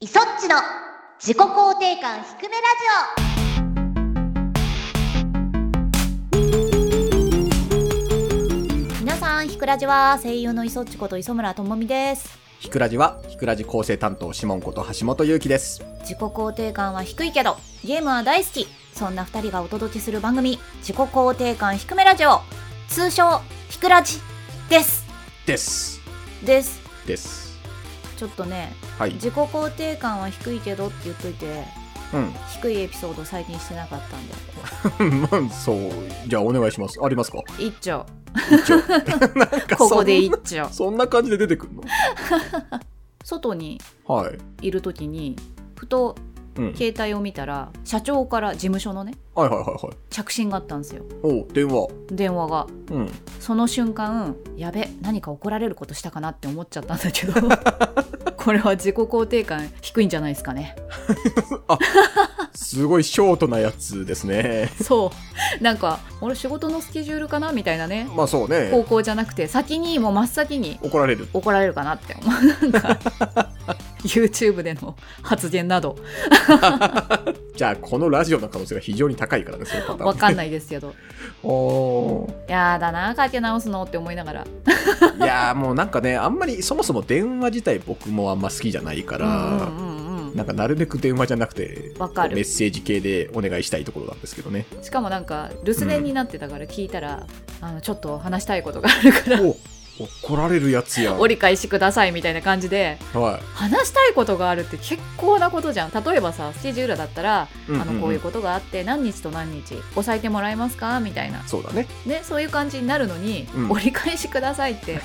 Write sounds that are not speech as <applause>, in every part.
イソッチの自己肯定感低めラジオ。皆さんひくラジは声優のイソッチこと磯村智美です。ひくらじはひくらじ構成担当シモンこと橋本ゆうきです。自己肯定感は低いけどゲームは大好き。そんな二人がお届けする番組自己肯定感低めラジオ。通称ひくラジです。です。です。ですちょっとねはい。自己肯定感は低いけどって言っといてうん。低いエピソード最近してなかったんで。<laughs> まあそう。じゃあお願いします。ありますか？一丁。一応 <laughs> なんかここで一丁。そんな感じで出てくるの？外にはい。いる時にふとうん。携帯を見たら社長から事務所のねはいはいはいはい。着信があったんですよ。おう電話。電話が。うん。その瞬間やべ何か怒られることしたかなって思っちゃったんだけど <laughs> これは自己肯定感低いんじゃないですかね。すごいショートなやつですね。そう。なんか俺仕事のスケジュールかなみたいなね。まあそうね。方向じゃなくて先にもう真っ先に怒られる。怒られるかなって思う。なんか YouTube での発言など。<laughs> じゃあこのラジオの可能性が非常に高いからねそのパターン。わかんないですけど。<laughs> おー。やだなかけ直すのって思いながら。いやーもうなんかねあんまりそもそも電話自体僕もあんま好きじゃないから、うんうんうんうん。なんかなるべく電話じゃなくてわかる。メッセージ系でお願いしたいところなんですけどね。しかもなんか留守電になってたから聞いたら、あのちょっと話したいことがあるから。お怒られるやつやん。折り返しくださいみたいな感じでは話したいことがあるって結構なことじゃん。例えばさスケジュールだったら、うんうんうん。あのこういうことがあって何日と何日押さえてもらえますか？みたいな、そうだね。ね、そういう感じになるのに、うん。折り返しくださいって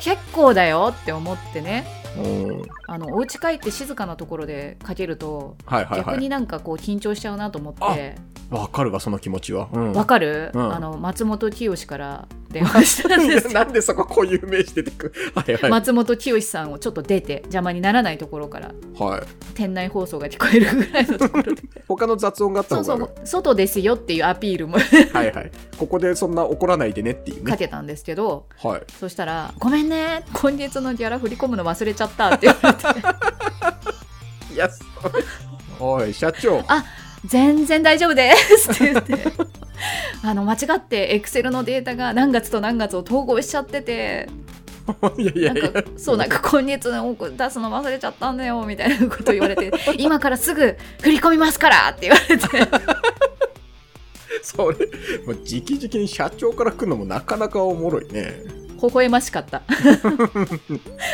結構だよって思ってね。うん。あのお家帰って静かなところでかけると、はいはいはい。逆になんかこう緊張しちゃうなと思って。わかるわその気持ちは、うん、わかる、うん。あの松本清から電話したんですよ。<laughs> なんでそこ固有名詞出てくる？<laughs> はいはい、松本清さんをちょっと出て邪魔にならないところからはい、店内放送が聞こえるぐらいのところで。<laughs> 他の雑音があったそう方がそう。外ですよっていうアピールも。はいはい。ここでそんな怒らないでねっていうね。かけたんですけどはい。そしたら「ごめんね。今月のギャラ振り込むの忘れちゃった」って言われて。いやおい社長「全然大丈夫です」って言って。<laughs> あの間違ってエクセルのデータが何月と何月を統合しちゃってて <laughs> いやいやないんやかそうなんか今月の出すの忘れちゃったんだよみたいなこと言われて <laughs> 今からすぐ振り込みますからって言われて。それもう直々に社長から来るのもなかなかおもろいね。微笑ましかった。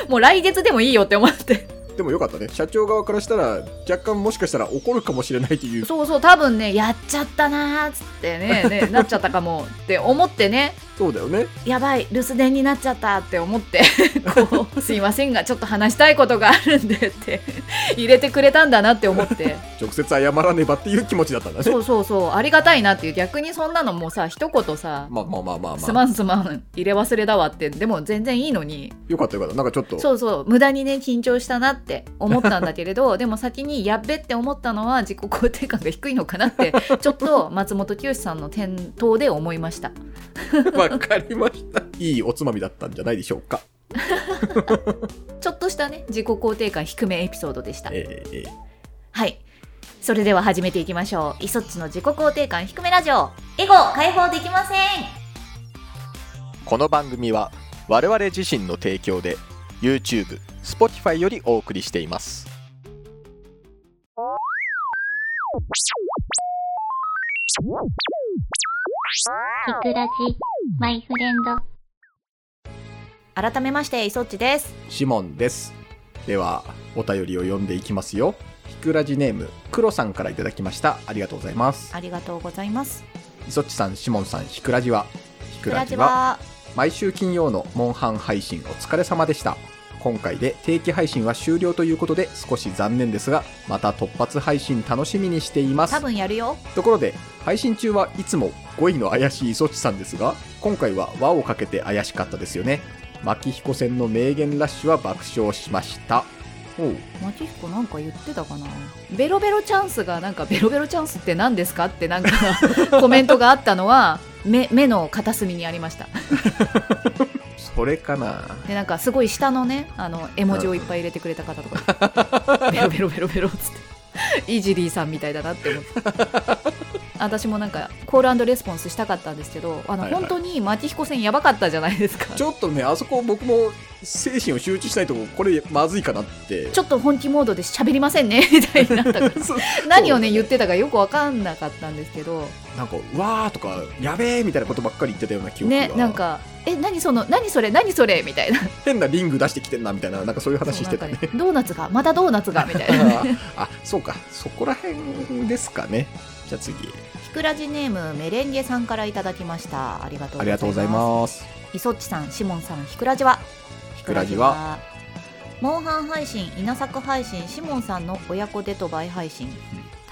もう来月でもいいよって思ってでもよかったね。社長側からしたら若干もしかしたら怒るかもしれないという。そうそう多分ねやっちゃったなーっつってねね <laughs> なっちゃったかもって思ってね。そうだよね。やばい留守電になっちゃったって思って。<laughs> こうすいませんがちょっと話したいことがあるんでって入れてくれたんだなって思って。直接謝らねばっていう気持ちだったんだね。そうそうそうありがたいなっていう。逆にそんなのもうさ一言さまあまあまあまあすまあ。まんすまん入れ忘れだわってでも全然いいのに。よかったよかった。なんかちょっと。そうそう無駄にね緊張したなって思ったんだけれど <laughs> でも先にやっべって思ったのは自己肯定感が低いのかなって <laughs> ちょっと松本清さんの店頭で思いました。わかりました。いいおつまみだったんじゃないでしょうか。<laughs> ちょっとしたね自己肯定感低めエピソードでした。えーえーはい。それでは始めていきましょう。イソッチの自己肯定感低めラジオ。エゴ解放できません。この番組は我々自身の提供で YouTube、Spotify よりお送りしています。ひくらじ、マイフレンド。改めましてイソッチです。シモンです。ではお便りを読んでいきますよ。ひくらじネームクロさんからいただきました。ありがとうございます。ありがとうございます。いそっちさんシモンさんひくらじは？ひくクラらじは？毎週金曜のモンハン配信お疲れ様でした今回で定期配信は終了ということで少し残念ですがまた突発配信楽しみにしています。多分やるよ。ところで配信中はいつも5位の怪しい磯地さんですが今回は輪をかけて怪しかったですよね。牧彦戦の名言ラッシュは爆笑しました。おう。マキヒコなんか言ってたかな。ベロベロチャンスがなんかベロベロチャンスって何ですかってなんかコメントがあったのは目目の片隅にありました <laughs> それかな。でなんかすごい下のねあの絵文字をいっぱい入れてくれた方とか。<laughs> ベロベロベロベロっつって。イージリーさんみたいだなって思って私もなんかコールレスポンスしたかったんですけどあの、はいはい。本当に牧彦戦やばかったじゃないですか。<laughs> ちょっとねあそこ僕も精神を集中しないとこれまずいかなって。ちょっと本気モードで喋りませんね <laughs> みたいになったから。<laughs> 何をね言ってたかよく分かんなかったんですけど。なんか「わー」とか「やべえ」みたいなことばっかり言ってたような記憶が、ねなんか「え何その何それ何それ」みたいな。変なリング出してきてんなみたいな。なんかそういう話してたね。そうなんかドーナツがまたドーナツがみたいな。ああそうか。そこら辺ですかね。じゃあ次ひくらじネームメレンゲさんからいただきました。ありがとうございます。いそっちさんシモンさんひくらじは。ひくらじは？モンハン配信稲作配信シモンさんの親子デトバイ配信。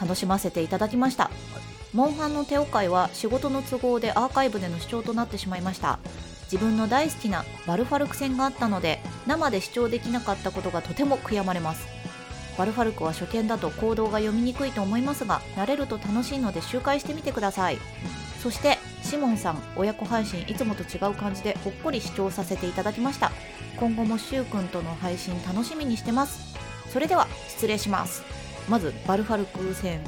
楽しませていただきました。モンハンの手オ会は仕事の都合でアーカイブでの視聴となってしまいました。自分の大好きなバルファルク戦があったので生で視聴できなかったことがとても悔やまれますバルファルクは初見だと行動が読みにくいと思いますが慣れると楽しいので周回してみてください。そしてシモンさん親子配信いつもと違う感じでほっこり視聴させていただきました。今後もしゅうくんとの配信楽しみにしてます。それでは失礼します。まずバルファルク戦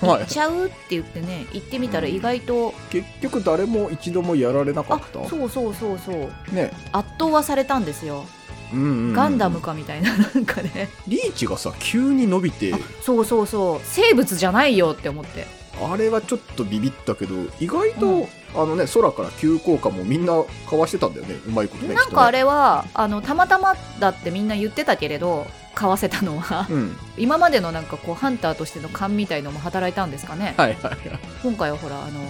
行はい。っちゃうって言ってね行ってみたら意外と、結局誰も一度もやられなかあった。そうそうそうそう。ね。圧倒はされたんですようんうんうんガンダムかみたいななんかね。リーチがさ急に伸びて。そうそうそう。生物じゃないよって思って。あれはちょっとビビったけど意外と、うん。あのね空から急降下もみんなかわしてたんだよね。うまいことねなんかあれれはあのたまたまだってみんな言ってたけれど買わせたのはうん。今までのなんかこうハンターとしての勘みたいのも働いたんですかね。はいはいはい。今回はほらあの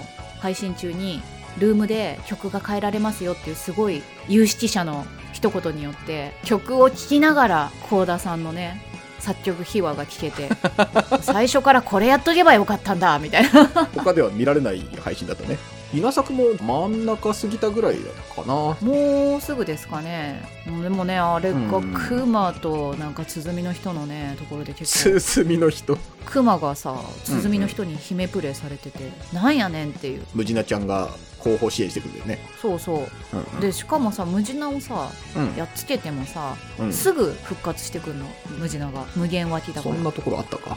配信中にルームで曲が変えられますよっていうすごい有識者の一言によって曲を聴きながら幸田さんのね作曲秘話が聞けて <laughs> 最初からこれやっとけばよかったんだみたいな。他では見られない配信だったね。稲作も真ん中過ぎたぐらいだかな。もうすぐですかね。でもねあれがうん。クマとなんか鼓の人のねところで結構。進みの人。クマがさ鼓の人に姫プレイされてて、なんやねんっていう。ムジナちゃんが後方支援してくるんだよねそうそううんでしかもさムジナをさうんやっつけてもさ、うんすぐ復活してくるのムジナが無限脇だからそんなところあったか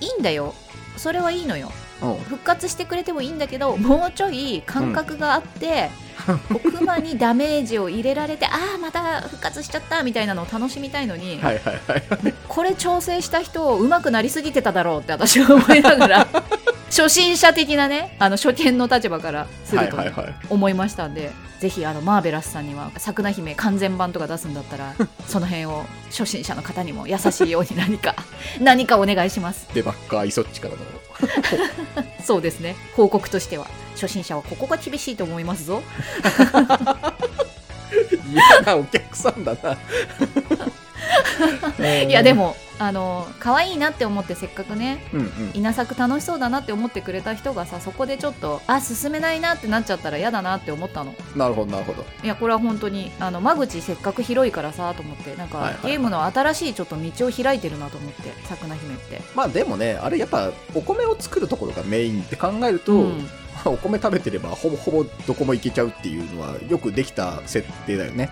いいんだよそれはいいのよ復活してくれてもいいんだけどもうちょい感覚があって、こうクマにダメージを入れられてああまた復活しちゃったみたいなのを楽しみたいのに、これ調整した人上手くなりすぎてただろうって私は思いながら初心者的なねあの初見の立場からすると思いましたんでぜひあのマーベラスさんには桜姫完全版とか出すんだったら <laughs> その辺を初心者の方にも優しいように何か <laughs> 何かお願いします。デバッカーイソッチからの。<laughs> そうですね。報告としては初心者はここが厳しいと思いますぞ。嫌なお客さんだないやでもあの可愛いなって思ってせっかくねうんうん。稲作楽しそうだなって思ってくれた人がさそこでちょっとあ進めないなってなっちゃったら嫌だなって思ったの。なるほどなるほど。いやこれは本当にあの間口せっかく広いからさと思って。なんか、はいはいはい。ゲームの新しいちょっと道を開いてるなと思って桜姫って。まあでもねあれやっぱお米を作るところがメインって考えると、うんま <laughs> あお米食べてればほぼほぼどこも行けちゃうっていうのはよくできた設定だよね、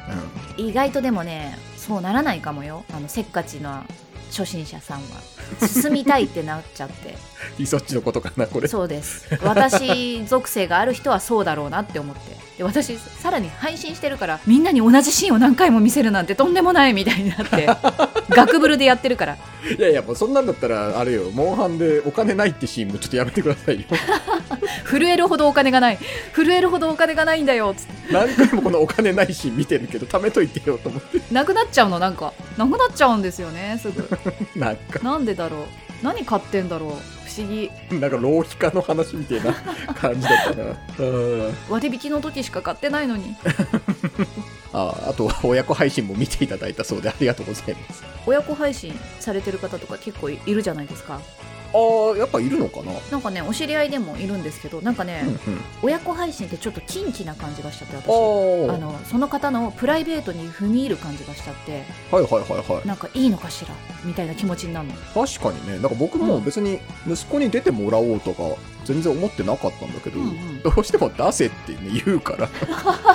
意外とでもねそうならないかもよ。あのせっかちな初心者さんは進みたいってなっちゃって。うん、イソッチのことかなこれ。そうです。私属性がある人はそうだろうなって思って。で私さらに配信してるからみんなに同じシーンを何回も見せるなんてとんでもないみたいになって <laughs> ガクブルでやってるから。いやいやもうそんなんだったらあれよモンハンでお金ないってシーンもちょっとやめてくださいよ。<laughs> 震えるほどお金がない。震えるほどお金がないんだよ。つって何回もこのお金ないシーン見てるけど貯めといてよと思って。なくなっちゃうのなんか。なくなっちゃうんですよねすぐ <laughs> なんか。なんでだろう？何買ってんだろう？不思議。なんか浪費家の話みたいな <laughs> 感じだったな。うん。割引の時しか買ってないのに。<laughs> ああと親子配信も見ていただいたそうでありがとうございます。親子配信されてる方とか結構いるじゃないですかああやっぱいるのかな？なんかねお知り合いでもいるんですけどなんかね、うんうん。親子配信ってちょっと近畿な感じがしちゃって私。あのその方のプライベートに踏み入る感じがしちゃってはいはいはいはい。なんかいいのかしら？みたいな気持ちになるの。確かにね。なんか僕も別に息子に出てもらおうとか全然思ってなかったんだけど、うんうん。どうしても出せって、ね、言うから。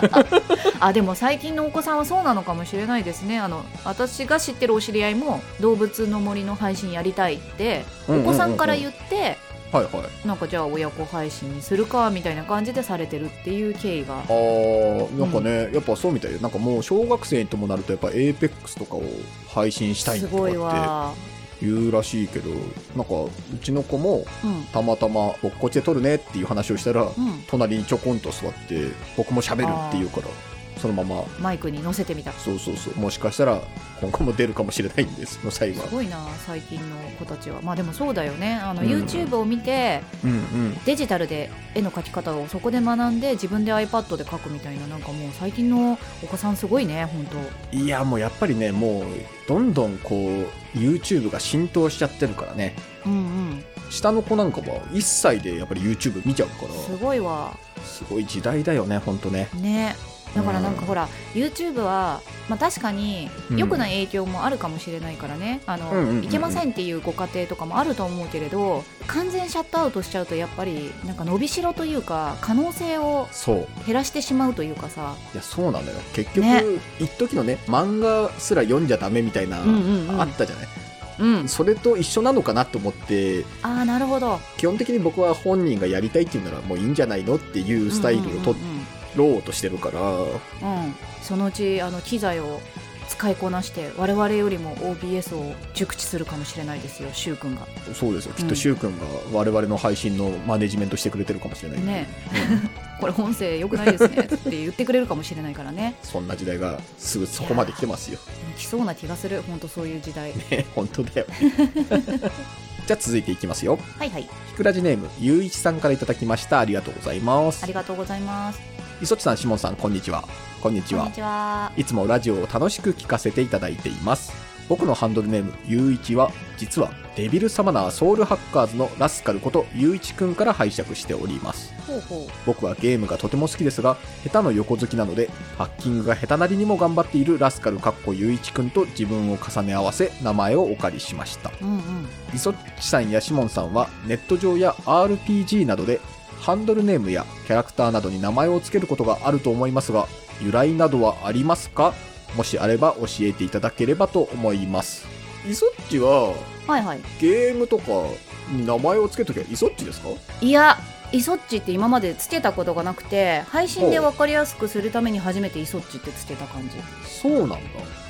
<laughs> あでも最近のお子さんはそうなのかもしれないですね。あの私が知ってるお知り合いも動物の森の配信やりたいってお子さんから言ってはいはい。なんかじゃあ親子配信にするかみたいな感じでされてるっていう経緯が。あーなんかね、やっぱそうみたいよ。なんかもう小学生ともなるとやっぱ APEX とかを配信したいとかすごいってわ言うらしいけどなんかうちの子もうん。たまたま僕こっちで撮るねっていう話をしたら、うん。隣にちょこんと座って僕も喋るって言うからそのまま。マイクに乗せてみた。そうそうそう。もしかしたら今後も出るかもしれないんですその際は。すごいな最近の子たちは。まあでもそうだよね。あの、うん。YouTube を見てうんうん。デジタルで絵の描き方をそこで学んで自分で iPad で描くみたいななんかもう最近のお子さんすごいね本当。いやもうやっぱりねもうどんどんこう YouTube が浸透しちゃってるからね。うんうん。下の子なんかは1歳でやっぱり YouTube 見ちゃうから。すごいわ。すごい時代だよねほんとね。ねだからなんかうん。ほら YouTube は、まあ、確かにうん。良くない影響もあるかもしれないからね、あのうんうんうんうん。いけませんっていうご家庭とかもあると思うけれど完全シャットアウトしちゃうとやっぱりなんか伸びしろというか可能性をそう。減らしてしまうというかさ、いやそうなのよ。結局、ね。一時のね漫画すら読んじゃダメみたいな、うんうんうん。あったじゃない？うん、それと一緒なのかなと思ってああなるほど。基本的に僕は本人がやりたいっていうならもういいんじゃないのっていうスタイルを取うんうんうんろうとしてるから、うん。うんそのうちあの機材を使いこなして我々よりも OBS を熟知するかもしれないですよくんが。そうですよ。きっうんとしゅうくんが我々の配信のマネジメントしてくれてるかもしれないんで。ね。<laughs> これ音声良くないですねって言ってくれるかもしれないからね。<laughs> そんな時代がすぐそこまで来てますよ。来そうな気がする。本当そういう時代。ね本当だよ。ね <laughs> じゃあ続いていきますよ。はいはい。ひくらじネームゆういちさんからいただきました。ありがとうございます。ありがとうございます磯地さんしもんさんこんにちは。こんにちは。ちは。いつもラジオを楽しく聞かせていただいています。僕のハンドルネームゆういちは実はデビルサマナーソウルハッカーズのラスカルことゆういちくんから拝借しております。ほうほ僕はゲームがとても好きですが下手の横好きなのでハッキングが下手なりにも頑張っているラスカルかっこゆういちくんと自分を重ね合わせ名前をお借りしました。ううんうん。イソッチさんやシモンさんはネット上や RPG などでハンドルネームやキャラクターなどに名前を付けることがあると思いますが由来などはありますか？もしあれば教えていただければと思います。イソッチははいはいゲームとかに名前を付けときゃイソッチですか？いやイソッチって今までつけたことがなくて配信で分かりやすくするために初めてイソッチってつけた感じ。そうなんだ。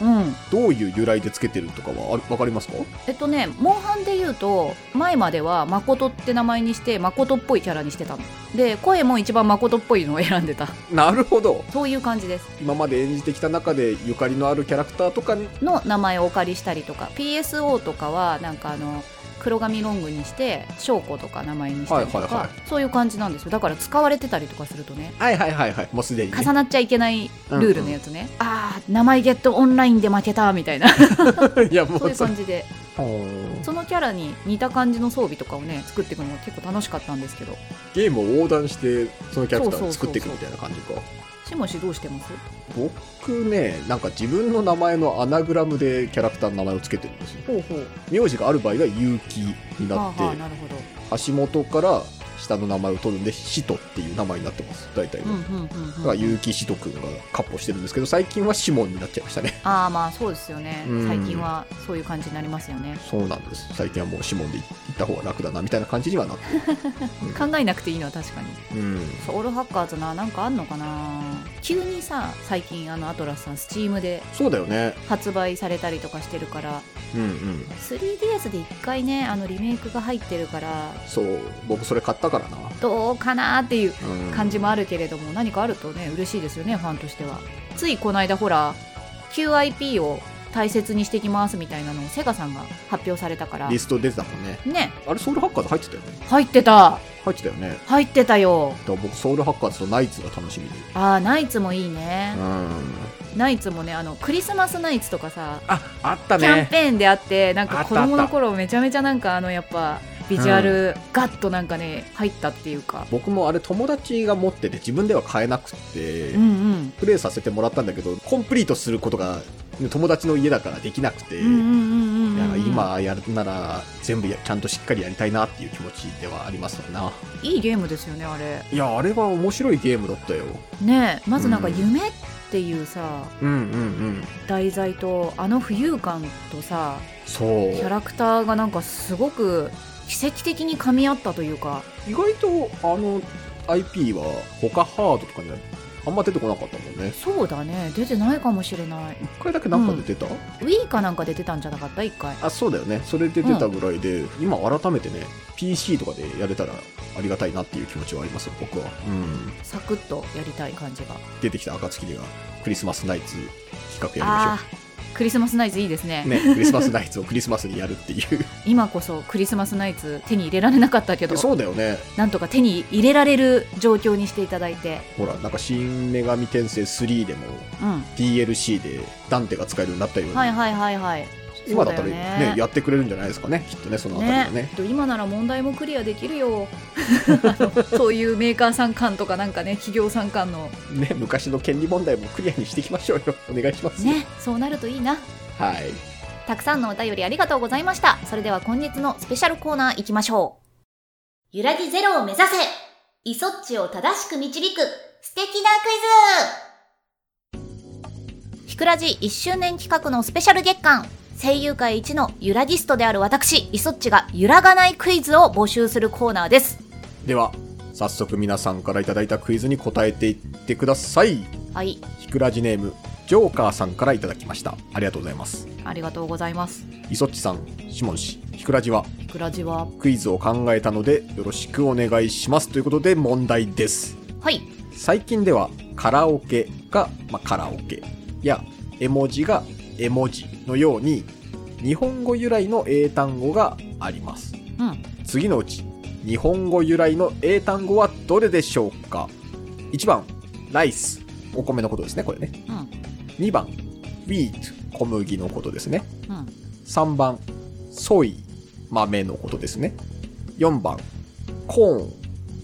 うん。どういう由来で付けてるとかはあるわかりますか？えっとねモンハンで言うと前までは誠って名前にして誠っぽいキャラにしてたの。で声も一番誠っぽいのを選んでた。なるほど。そういう感じです。今まで演じてきた中でゆかりのあるキャラクターとかに？の名前をお借りしたりとか。PSO とかはなんかあの黒髪ロングにして翔子とか名前にしたりとか、はいはいはい。そういう感じなんですよ。だから使われてたりとかするとね。はいはいはいはい。もうすでに、ね、重なっちゃいけないルールのやつね、ああ名前ゲットオンラインで負けたみたいな。<laughs> いやもうそういう感じで。そのキャラに似た感じの装備とかをね作っていくのが結構楽しかったんですけど。ゲームを横断してそのキャラクターを作っていくみたいな感じかしもしどうしてます？僕ねなんか自分の名前のアナグラムでキャラクターの名前を付けてるんですよ。ほうほう。名字がある場合が結城になって、はあはあなるほど。橋本から下の名前を取るんでシトっていう名前になってます。大体は、だうんから結城シト君がカッポしてるんですけど最近はシモンになっちゃいましたね。ああまあそうですよね。うん。最近はそういう感じになりますよね。そうなんです。最近はもうシモンで行った方が楽だなみたいな感じにはなってる。<laughs> 考えなくていいのは確かに。うん。ソウルハッカーズななんかあんのかな？急にさ最近あのアトラスさんスチームでそうだよね。発売されたりとかしてるから。うんうん。3DS で一回ねあのリメイクが入ってるから。そう。僕それ買ったからな、どうかなっていううん、感じもあるけれども、何かあるとね嬉しいですよねファンとしては。ついこの間ほら QIP を大切にしてきますみたいなのをセガさんが発表されたから。リスト出てたもんね。ね。あれソウルハッカーズ入ってたよね。入ってた。入ってたよね。入ってたよ。僕ソウルハッカーズとナイツが楽しみであーナイツもいいね。うん。ナイツもねあのクリスマスナイツとかさああったキャンねペーンであってなんか子供の頃めちゃめちゃなんかあのやっぱビジュアルガッとなんかね入ったっていうか。僕もあれ友達が持ってて自分では買えなくて、うんうん。プレイさせてもらったんだけどコンプリートすることが友達の家だからできなくて、今やるなら全部やちゃんとしっかりやりたいなっていう気持ちではありますわな。いいゲームですよねあれ。いやあれは面白いゲームだったよ。ねえまずなんかうん。夢っていうさ、うんうんうん。題材とあの浮遊感とさそう。キャラクターがなんかすごく奇跡的に噛み合ったというか。意外とあの IP は他ハードとかにはあんま出てこなかったもんね。そうだね。出てないかもしれない。一回だけなんか出てた、Wii かなんか出てたんじゃなかった？一回。あそうだよね。それで出たぐらいで、今改めてね PC とかでやれたらありがたいなっていう気持ちはありますよ僕は。うん。サクッとやりたい感じが。出てきた暁には。クリスマスナイツ企画やりまあークリスマスナイツいいですね。ねクリスマスナイツをクリスマスにやるっていう。<laughs> 今こそクリスマスナイツ手に入れられなかったけど。そうだよね。なんとか手に入れられる状況にしていただいて。ほらなんか「新女神転生3」でもうん。DLC でダンテが使えるようになったように、はいはいはいはい今だったらねねやってくれるんじゃないですかねきっとねそのあたりはね。ね。今なら問題もクリアできるよ。<laughs> そういうメーカーさん間とかなんかね企業さん間の。ね昔の権利問題もクリアにしていきましょうよ。お願いしますねそうなるといいな。はい。たくさんのお便りありがとうございました。それでは今月のスペシャルコーナー行きましょう。ゆらぎゼロを目指せ。イソッチを正しく導く。素敵なクイズ。ひくらじ1周年企画のスペシャル月間声優界一のゆらギストである私イソッチが揺らがないクイズを募集するコーナーです。では早速皆さんからいただいたクイズに答えていってください。はい。ひくらじネームジョーカーさんからいただきました。ありがとうございます。ありがとうございます。いそっちさんしもん氏ひくらじは？ひくらじは？クイズを考えたのでよろしくお願いします。ということで問題です。はい。最近ではカラオケが、まあ、カラオケや絵文字が絵文字のように日本語由来の英単語があります。うん。次のうち日本語由来の英単語はどれでしょうか？1番ライス。お米のことですねこれね。うん。2番ウィート小麦のことですね。うん。3番ソイ。豆のことですね。4番コーン。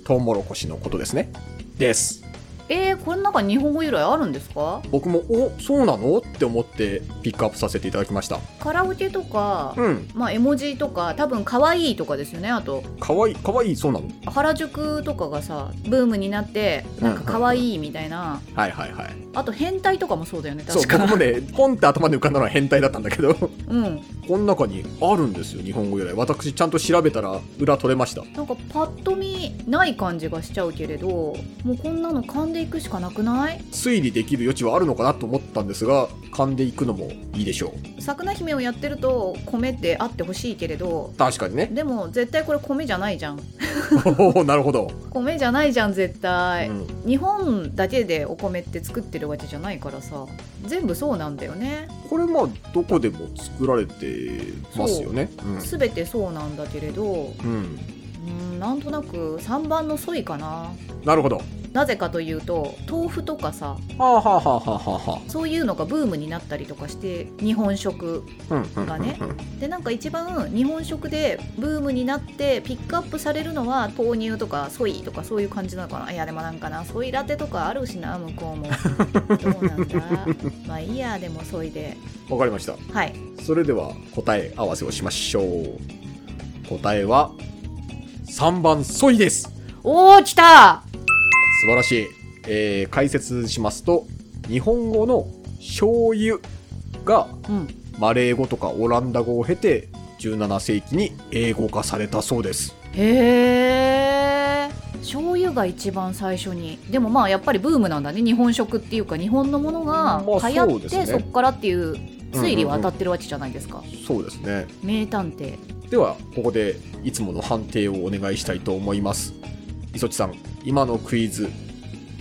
トウモロコシのことですね。です。えー、これなんか日本語由来あるんですか？僕もおそうなの？って思ってピックアップさせていただきました。カラオケとか、うん。まあ絵文字とか多分可愛いとかですよねあと。かわいいかわいいそうなの？原宿とかがさブームになってなんか可愛いみたいな、はいはいはい。あと変態とかもそうだよねそう確か。僕もねポンって頭で浮かんだのは変態だったんだけど。<laughs> うん。この中にあるんですよ日本語由来。私ちゃんと調べたら裏取れました。なんかパッと見ない感じがしちゃうけれどもうこんなの噛んでいくしかなくない？推理できる余地はあるのかなと思ったんですが噛んでいくのもいいでしょう。桜姫をやってると米ってあってほしいけれど確かにね。でも絶対これ米じゃないじゃん。おおなるほど、米じゃないじゃん絶対、うん。日本だけでお米って作ってるわけじゃないからさ全部そうなんだよね。これまあどこでも作られてますよね。全てそうなんだけれどうん、うん、うんなんとなく3番のソイかな。なるほどなぜかというと豆腐とかさはあはあはあはあはそういうのがブームになったりとかして日本食あうんうんがねうんうん。でなんか一番日本食でブームになってピックアップされるのは豆乳とかソイとかそういう感じなのかな。いやでもなんかなソイラテとかあるしな向こうも。<laughs> どうなんだ。まあいいやでもソイで。わかりました。はい。それでは答え合わせをしましょう。答えは3番ソイです。おー来た素晴らしい、えー解説しますと日本語の醤油がうん。マレー語とかオランダ語を経て17世紀に英語化されたそうです。へえ醤油が一番最初に。でもまあやっぱりブームなんだね。日本食っていうか日本のものがまあ流行って、そうですね。そっからっていう推理は当たってるわけじゃないですか、そうですね。名探偵。ではここでいつもの判定をお願いしたいと思います。磯地さん今のクイズ。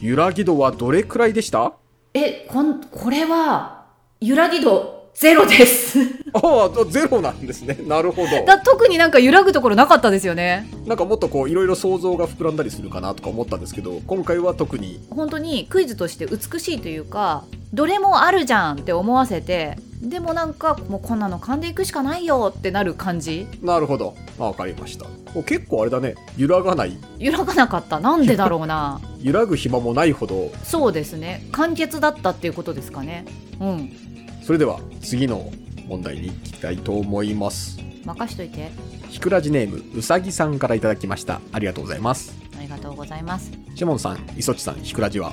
揺らぎ度はどれくらいでした？えこんこれは揺らぎ度ゼロです。ああゼロなんですね。<laughs> なるほど。だ特になんか揺らぐところなかったですよね。なんかもっとこういろいろ想像が膨らんだりするかなとか思ったんですけど今回は特に。本当にクイズとして美しいというかどれもあるじゃんって思わせてでもなんかもうこんなの噛んでいくしかないよってなる感じ。なるほど。わかりました。結構あれだね。揺らがない。揺らがなかった。なんでだろうな。<laughs> 揺らぐ暇もないほど。そうですね。簡潔だったっていうことですかね。うん。それでは次の問題に行きたいと思います。任しといて。ひくらじネームうさぎさんからいただきました。ありがとうございます。ありがとうございます。シモンさんいそちさんひくらじは？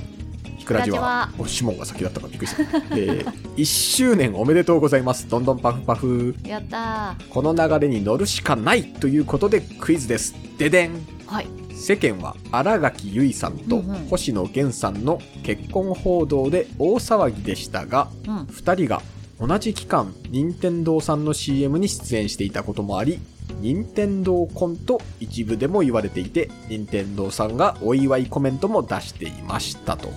ひくらじは？おシモンが先だったからびっくりした、えー、<laughs> 1周年おめでとうございます。どんどんパフパフ。やったこの流れに乗るしかないということでクイズです。ででん。ーはい。世間は新垣結衣さんと星野源さんの結婚報道で大騒ぎでしたがうん。2人が同じ期間任天堂さんの CM に出演していたこともあり任天堂コンと一部でも言われていて任天堂さんがお祝いコメントも出していましたと。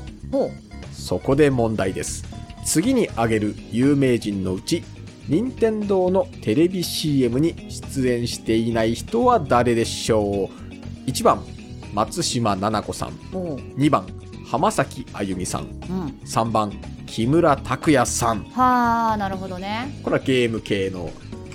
そこで問題です。次に挙げる有名人のうち任天堂のテレビ CM に出演していない人は誰でしょう？1番松島菜々子さん。おう。2番浜崎あゆみさん。うん。3番木村拓哉さん。はあなるほどね。これはゲーム系の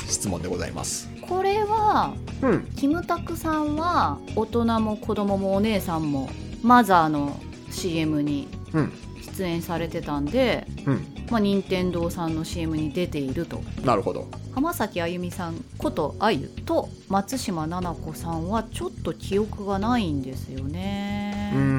質問でございます。これはうん。キムタクさんは大人も子供もお姉さんもマザーの CM にうん。出演されてたんで、うん。まあ、任天堂さんの CM に出ていると。なるほど。浜崎あゆみさんことあゆと松島菜々子さんはちょっと記憶がないんですよね。うん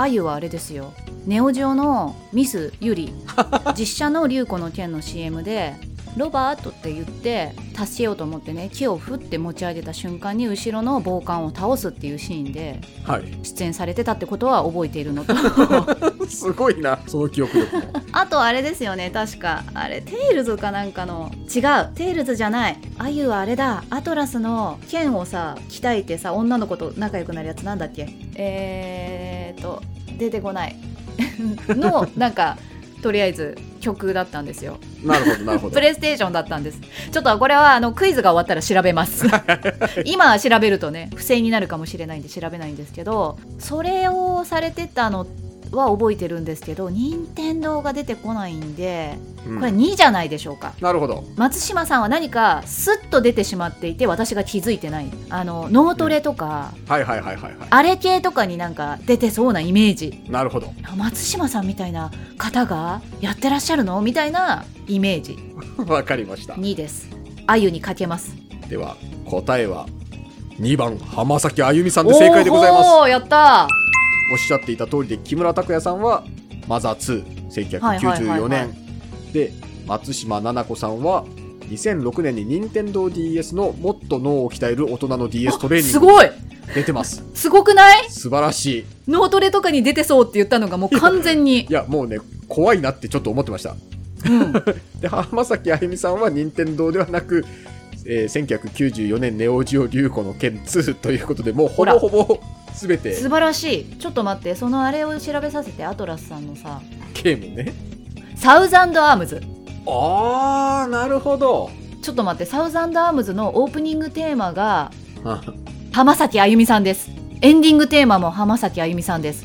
あゆはあれですよ。ネオジオのミスゆり <laughs> 実写の竜子の剣の CM でロバートって言って助けようと思ってね木をふって持ち上げた瞬間に後ろの暴漢を倒すっていうシーンではい。出演されてたってことは覚えているのと。<laughs> すごいな。その記憶力も。<laughs> あとあれですよね確か。あれテイルズかなんかの違う。テイルズじゃない。あゆはあれだ。アトラスの剣をさ鍛えてさ女の子と仲良くなるやつなんだっけ？えーっと出てこない。<laughs> のなんかとりあえず曲だったんですよ。なるほどなるほど。プレイステーションだったんです。ちょっとこれはあのクイズが終わったら調べます。<laughs> 今調べるとね不正になるかもしれないんで調べないんですけどそれをされてたのは覚えてるんですけど任天堂が出てこないんでうん。これ2じゃないでしょうか、なるほど。松島さんは何かスッと出てしまっていて私が気づいてない。あの脳トレとか、はいはいはいはいはあれ系とかになんか出てそうなイメージ。いなるほど。あ松島さんみたいな方がやってらっしゃるの？みたいなイメージ。<laughs> わかりました。2です。あゆにかけます。では答えは2番浜崎あゆみさんで正解でございます。おーやったおっしゃっていた通りで木村拓哉さんはマザー21994はいはいはいは年。で松島菜々子さんは2006年に任天堂 d s のもっと脳を鍛える大人の DS トレーニングにすごい。出てます。すごくない？素晴らしい。脳トレとかに出てそうって言ったのがもう完全に。いやもうね怖いなってちょっと思ってました。うん。<laughs> で浜崎あゆみさんは任天堂ではなく、えー1994年ネオジオ流行の剣2ということでもうほぼほぼ全て。素晴らしい。ちょっと待って。そのあれを調べさせてアトラスさんのさゲームね。サウザンドアームズ。あーなるほど。ちょっと待って。サウザンドアームズのオープニングテーマが浜崎あゆみさんです。エンディングテーマも浜崎あゆみさんです。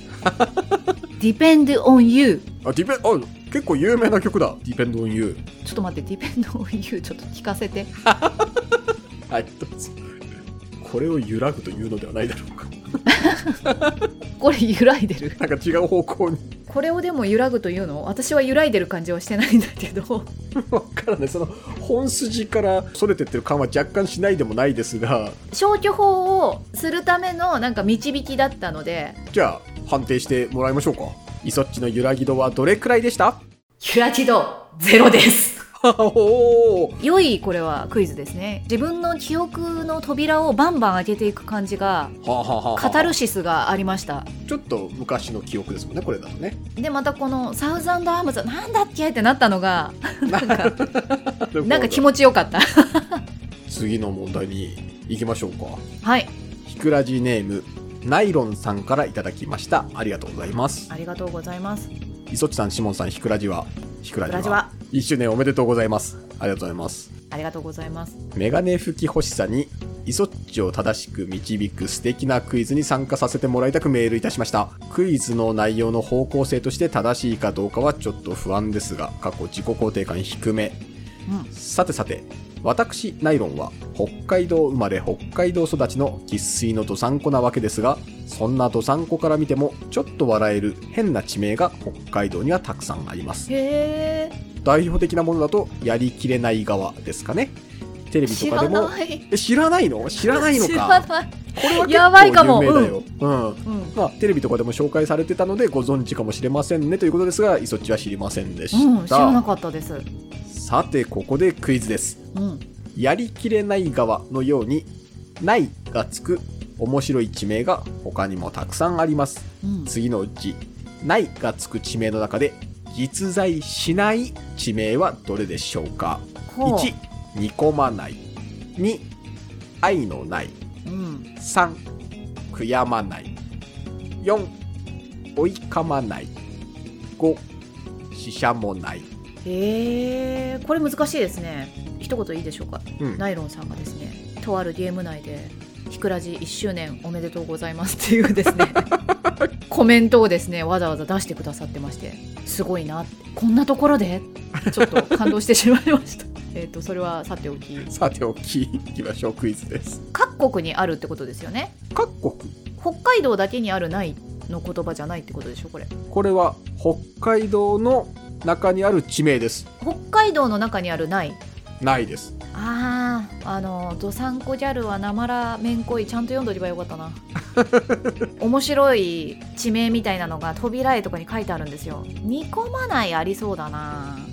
Depend on you あディペあ結構有名な曲だ「Depend on You ちょっと待って Depend on you ちょっと聞かせて」<laughs> はいどうぞ。これを揺らぐというのではないだろうか。<laughs> これ揺らいでる？なんか違う方向に。これをでも揺らぐというの？私は揺らいでる感じはしてないんだけど。<laughs> わからない。その本筋からそれてってる感は若干しないでもないですが。消去法をするためのなんか導きだったので。じゃあ判定してもらいましょうかイソッチの揺らぎ度はどれくらいでした？揺らぎ度ゼロです。<laughs> 良いこれはクイズですね。自分の記憶の扉をバンバン開けていく感じがカタルシスがありました。ちょっと昔の記憶ですもんねこれだとね。でまたこのサウザンドアームズなんだっけ？ってなったのが <laughs> なんかなんか気持ちよかった。<laughs> 次の問題に行きましょうか。はい。ひくらじネームナイロンさんからいただきました。ありがとうございます。ありがとうございます。いそちさんしもんさんひくらじは？ひくらじは。ひくらじは。1周年おめでとうございます。ありがとうございます。ありがとうございます。メガネ拭き欲しさに、イソッチを正しく導く素敵なクイズに参加させてもらいたくメールいたしました。クイズの内容の方向性として正しいかどうかはちょっと不安ですが、過去自己肯定感低め。うんさてさて、私、ナイロンは北海道生まれ北海道育ちの生粋のドサンコなわけですが、そんなドサンコから見てもちょっと笑える変な地名が北海道にはたくさんあります。代表的なものだと、やりきれない側ですかね。テレビと知からでも、知らないの知らないのか。これはやばいかも。うん。うんまあ、テレビとかでも紹介されてたのでご存知かもしれませんねということですが、イソッチは知りませんでしうん、知らなた。かったです。さて、ここでクイズです。うん。やりきれない側のように、ないがつく面白い地名が他にもたくさんあります。うん。次のうち、ないがつく地名の中で、実在しない地名はどれでしょうか？ほう1、煮込まない。2、愛のない。うん。3、悔やまない。4、追いかまない。5、死者もない。へえこれ難しいですね。一言いいでしょうか。うん。ナイロンさんがですね、とある DM 内で、ひくらじ1周年おめでとうございますっていうですね、<laughs> コメントをですね、わざわざ出してくださってまして、すごいなこんなところで？ちょっと感動してしまいました。えっと、それはさておき、さておき、いきましょう。クイズです。各国にあるってことですよね。各国？北海道だけにあるないの言葉じゃないってことでしょ、これ。これは北海道の中にある地名です。北海道の中にあるない？ないです。あああのどさんこギャルはなまらめんこいちゃんと読んどけばよかったな <laughs> 面白い地名みたいなのが扉絵とかに書いてあるんですよ煮込まないありそうだなほ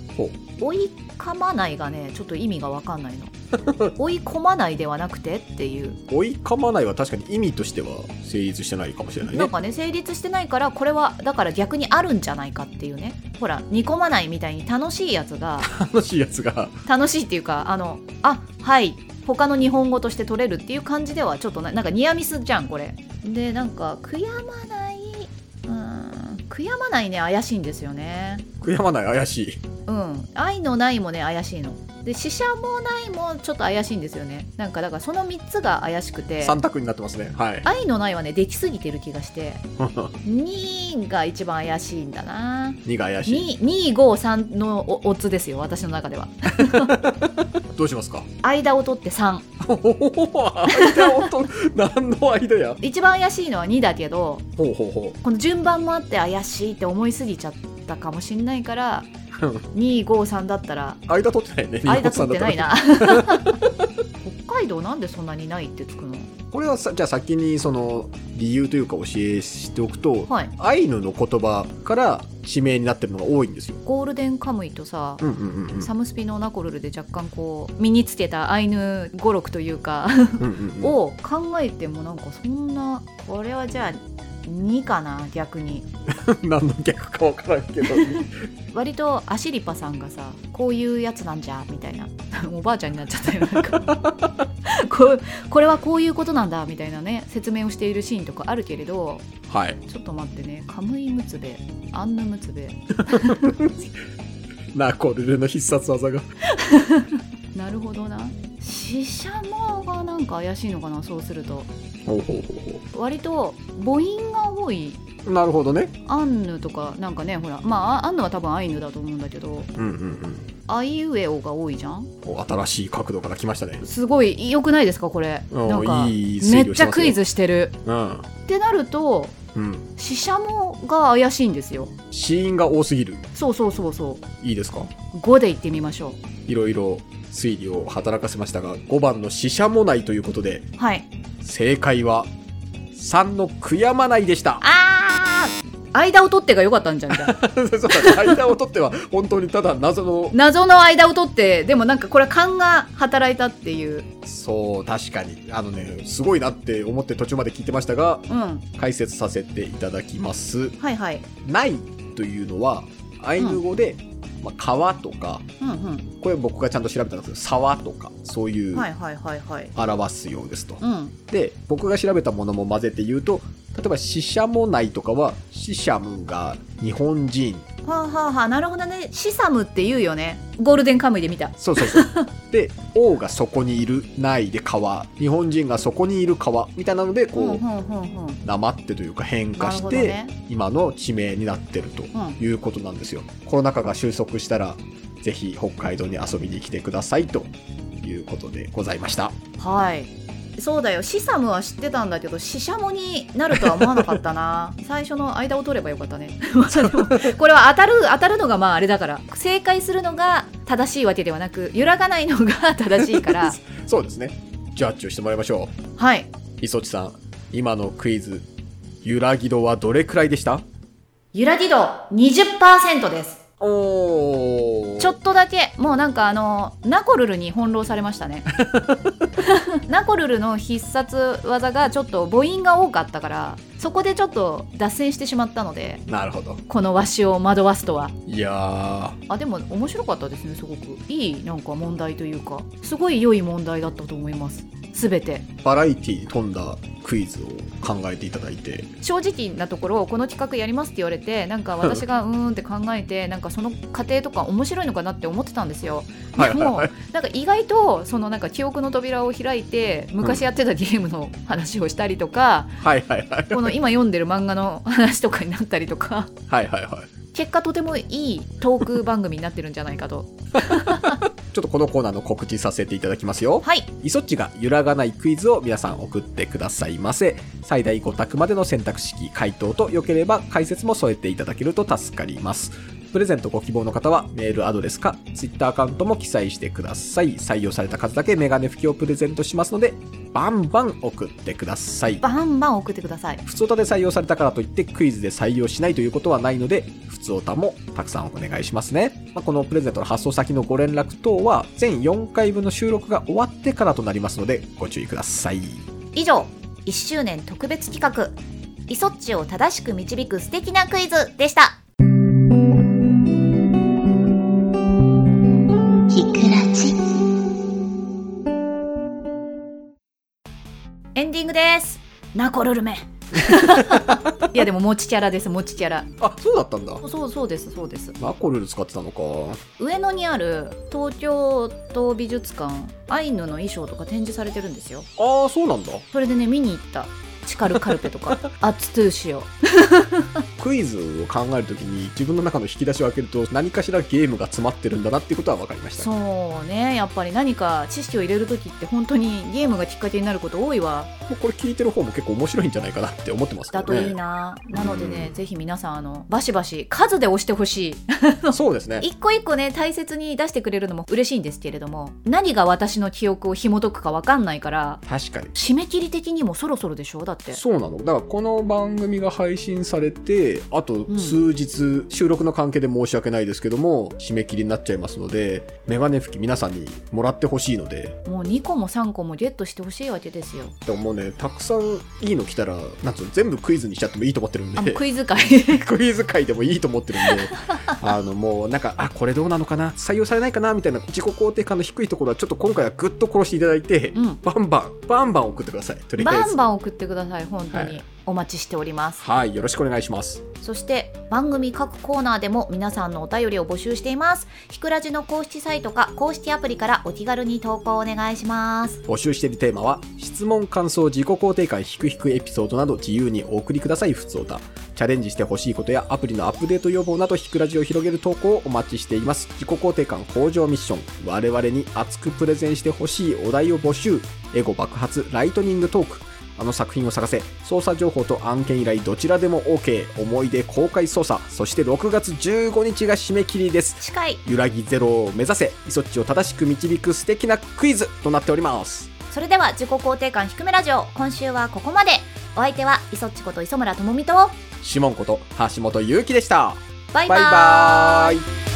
追いかまないがねちょっと意味がわかんないの <laughs> 追い込まないではなくてっていうう。追いかまないは確かに意味としては成立してないかもしれないねなん。かね成立してないからこれはだから逆にあるんじゃないかっていうねほら煮込まないみたいに楽しいやつが <laughs> 楽しいやつが。楽しいっていうかあのあはい他の日本語として取れるっていう感じではちょっとななんかニアミスじゃんこれでなんか悔やまない悔やまないね怪しいんですよね悔やまない怪しい。うん愛のないもね怪しいので死者もないもちょっと怪しいんですよねなんかだからその3つが怪しくて三択になってますね。はい。愛のないはねできすぎてる気がして <laughs> 2が一番怪しいんだな2が怪しい。253のおオッズですよ私の中では <laughs> どうしますか？間を取って3おお間をと、何の間や？一番怪しいのは2だけどほうほうほこの順番もあって怪しいって思いすぎちゃったかもしんないからう。253だったら間取ってないね。間取ってないな。な <laughs> 北海道なんでそんなにないってつくの？これはさ、じゃあ先にその理由というか教えしておくと、はいアイヌの言葉から地名になってるのが多いんですよ。ゴールデンカムイとさ、うんうんうんうん。サムスピのナコルルで若干こう身につけたアイヌ語録というかうん <laughs> を考えてもなんかそんなこれはじゃあ2かな逆に <laughs> 何の逆かわからんけど。割とアシリパさんがさこういうやつなんじゃみたいな <laughs> おばあちゃんになっちゃったよなんか <laughs> こうこれはこういうことなんだみたいなね説明をしているシーンとかあるけれどはい。ちょっと待ってねカムイムツベアンヌムツベナコルルの必殺技が。なるほどなシシャモがなんか怪しいのかなそうすると。ほうほうほうほ割と母音が多い。うなるほどね。アンヌとかなんかねほら。まあアンヌは多分アイヌだと思うんだけど。うんうんうん。アイウエオが多いじゃん？お新しい角度から来ましたね。すごい良くないですかこれ。うんなんかいいめっ推理をしてますよ。ちゃクイズしてる。うん。ってなるとうん。シシャモが怪しいんですよ。死因が多すぎる。そうそうそうそう。いいですか？5でいってみましょいろいろ推理を働かせましたが、5番の死者もないということで、うはい正解は3の悔やまないでした。あー間を取ってが良かったんじゃん <laughs> 間を取っては本当にただ謎の、謎の間を取ってでもなんかこれ勘が働いたっていうそう、確かに。あのね、すごいなって思って途中まで聞いてましたが、うん解説させていただきます。はいはいないというのは、アイヌ語で、まあ、川とか、うんうん。これ僕がちゃんと調べたんですけど、沢とか、そういう表すようですと。うん。で、僕が調べたものも混ぜて言うと、例えば、シシャモナイとかは、シシャムが日本人はあはあはあなるほどね。シサムって言うよね。ゴールデンカムイで見た。そうそうそう。で王がそこにいるないで川。日本人がそこにいる川みたいなのでこう、うんうんうんうん。なまってというか変化して、ね。今の地名になってるとうん。いうことなんですよ、コロナ禍が収束したらぜひ北海道に遊びに来てくださいということでございました。はいそうだよシサムは知ってたんだけどシシャモになるとは思わなかったな。<laughs> 最初の間を取ればよかったね。<laughs> これは当たる当たるのがまああれだから。正解するのが正しいわけではなく揺らがないのが正しいから。<laughs> そうですね。ジャッジをしてもらいましょはい、う磯地さん今のクイズ揺らぎ度はどれくらいでした？揺らぎ度20%ですおちょっとだけもうなんかあのナコルルに翻弄されましたね。<laughs> <laughs> ナコルルの必殺技がちょっと母音が多かったからそこでちょっと脱線してしまったのでなるほど。このわしを惑わすとは。いやー。あでも面白かったですねすごく。いいなんか問題というかすごい良い問題だったと思います。すべて。バラエティに富んだクイズを考えていただいて。正直なところこの企画やりますって言われてなんか私が <laughs> うーんって考えてなんかその過程とか面白いのかなって思ってたんですよ。はいでもはい。はいなんか意外とそのなんか記憶の扉を開いて昔やってたゲームの話をしたりとか、はいはいはい。この今読んでる漫画の話とかになったりとか。はいはいはい。結果とてもいいトーク番組になってるんじゃないかと。<laughs> ちょっとこのコーナーの告知させていただきますよ。はい。イソッチが揺らがないクイズを皆さん送ってくださいませ。最大5択までの選択式回答と良ければ解説も添えていただけると助かりますプレゼントご希望の方はメールアドレスか Twitter アカウントも記載してください。採用された数だけメガネ拭きをプレゼントしますのでバンバン送ってください。バンバン送ってください。普通歌で採用されたからといってクイズで採用しないということはないので普通歌もたくさんお願いしますね、まあ、このプレゼントの発送先のご連絡等は全4回分の収録が終わってからとなりますのでご注意ください。以上1周年特別企画イソッチを正しく導く素敵なクイズでしたィングです。ナコルルメ <laughs> いやでも持ちキャラです。持ちキャラ。あそうだったんだ。そうそうですそうです。ナコルル使ってたのか。上野にある東京都美術館アイヌの衣装とか展示されてるんですよ。ああそうなんだ。それでね見に行ったチカルカルペとか。<laughs> アツトゥーシオクイズを考えるときに自分の中の引き出しを開けると何かしらゲームが詰まってるんだなっていうことは分かりました。そうね。やっぱり何か知識を入れる時って本当にゲームがきっかけになること多いわ。もうこれ聞いてる方も結構面白いんじゃないかなって思ってますけどね。だといいな。なのでね、うんぜひ皆さんあのバシバシ数で押してほしい。<laughs> そうですね。一個一個ね大切に出してくれるのも嬉しいんですけれども何が私の記憶を紐解くか分かんないから確かに。締め切り的にもそろそろでしょ？だって。そうなの。だからこの番組が配信されてあとん数日、収録の関係で申し訳ないですけども締め切りになっちゃいますのでメガネ拭き皆さんにもらってほしいので。もう2個も3個もゲットしてほしいわけですよ。でももうねたくさんいいの来たらなんつうの全部クイズにしちゃってもいいと思ってるんで。うクイズ会。<laughs> クイズ界でもいいと思ってるんで。あのもうなんかあこれどうなのかな？採用されないかな？みたいな自己肯定感の低いところはちょっと今回はグッと殺していただいて、うん。バンバンバンバン送ってください。とりあえず。バンバン送ってください本当に、はい。お待ちしております。はいよろしくお願いします。そして番組各コーナーでも皆さんのお便りを募集しています。ひくらじの公式サイトか公式アプリからお気軽に投稿お願いします。募集しているテーマは質問感想自己肯定感ひくひくエピソードなど自由にお送りください。ふつおたチャレンジしてほしいことやアプリのアップデート予防などひくらじを広げる投稿をお待ちしています。自己肯定感向上ミッション。我々に熱くプレゼンしてほしいお題を募集。エゴ爆発ライトニングトーク。あの作品を探せ。捜査情報と案件依頼どちらでも OK 思い出公開捜査そして6月15日が締め切りです。近い。揺らぎゼロを目指せ。イソッチを正しく導く素敵なクイズとなっております。それでは自己肯定感低めラジオ。今週はここまでお相手は磯っちこと磯村智美とシモンこと橋本ゆうきでした。バイババイ。ーイバーイ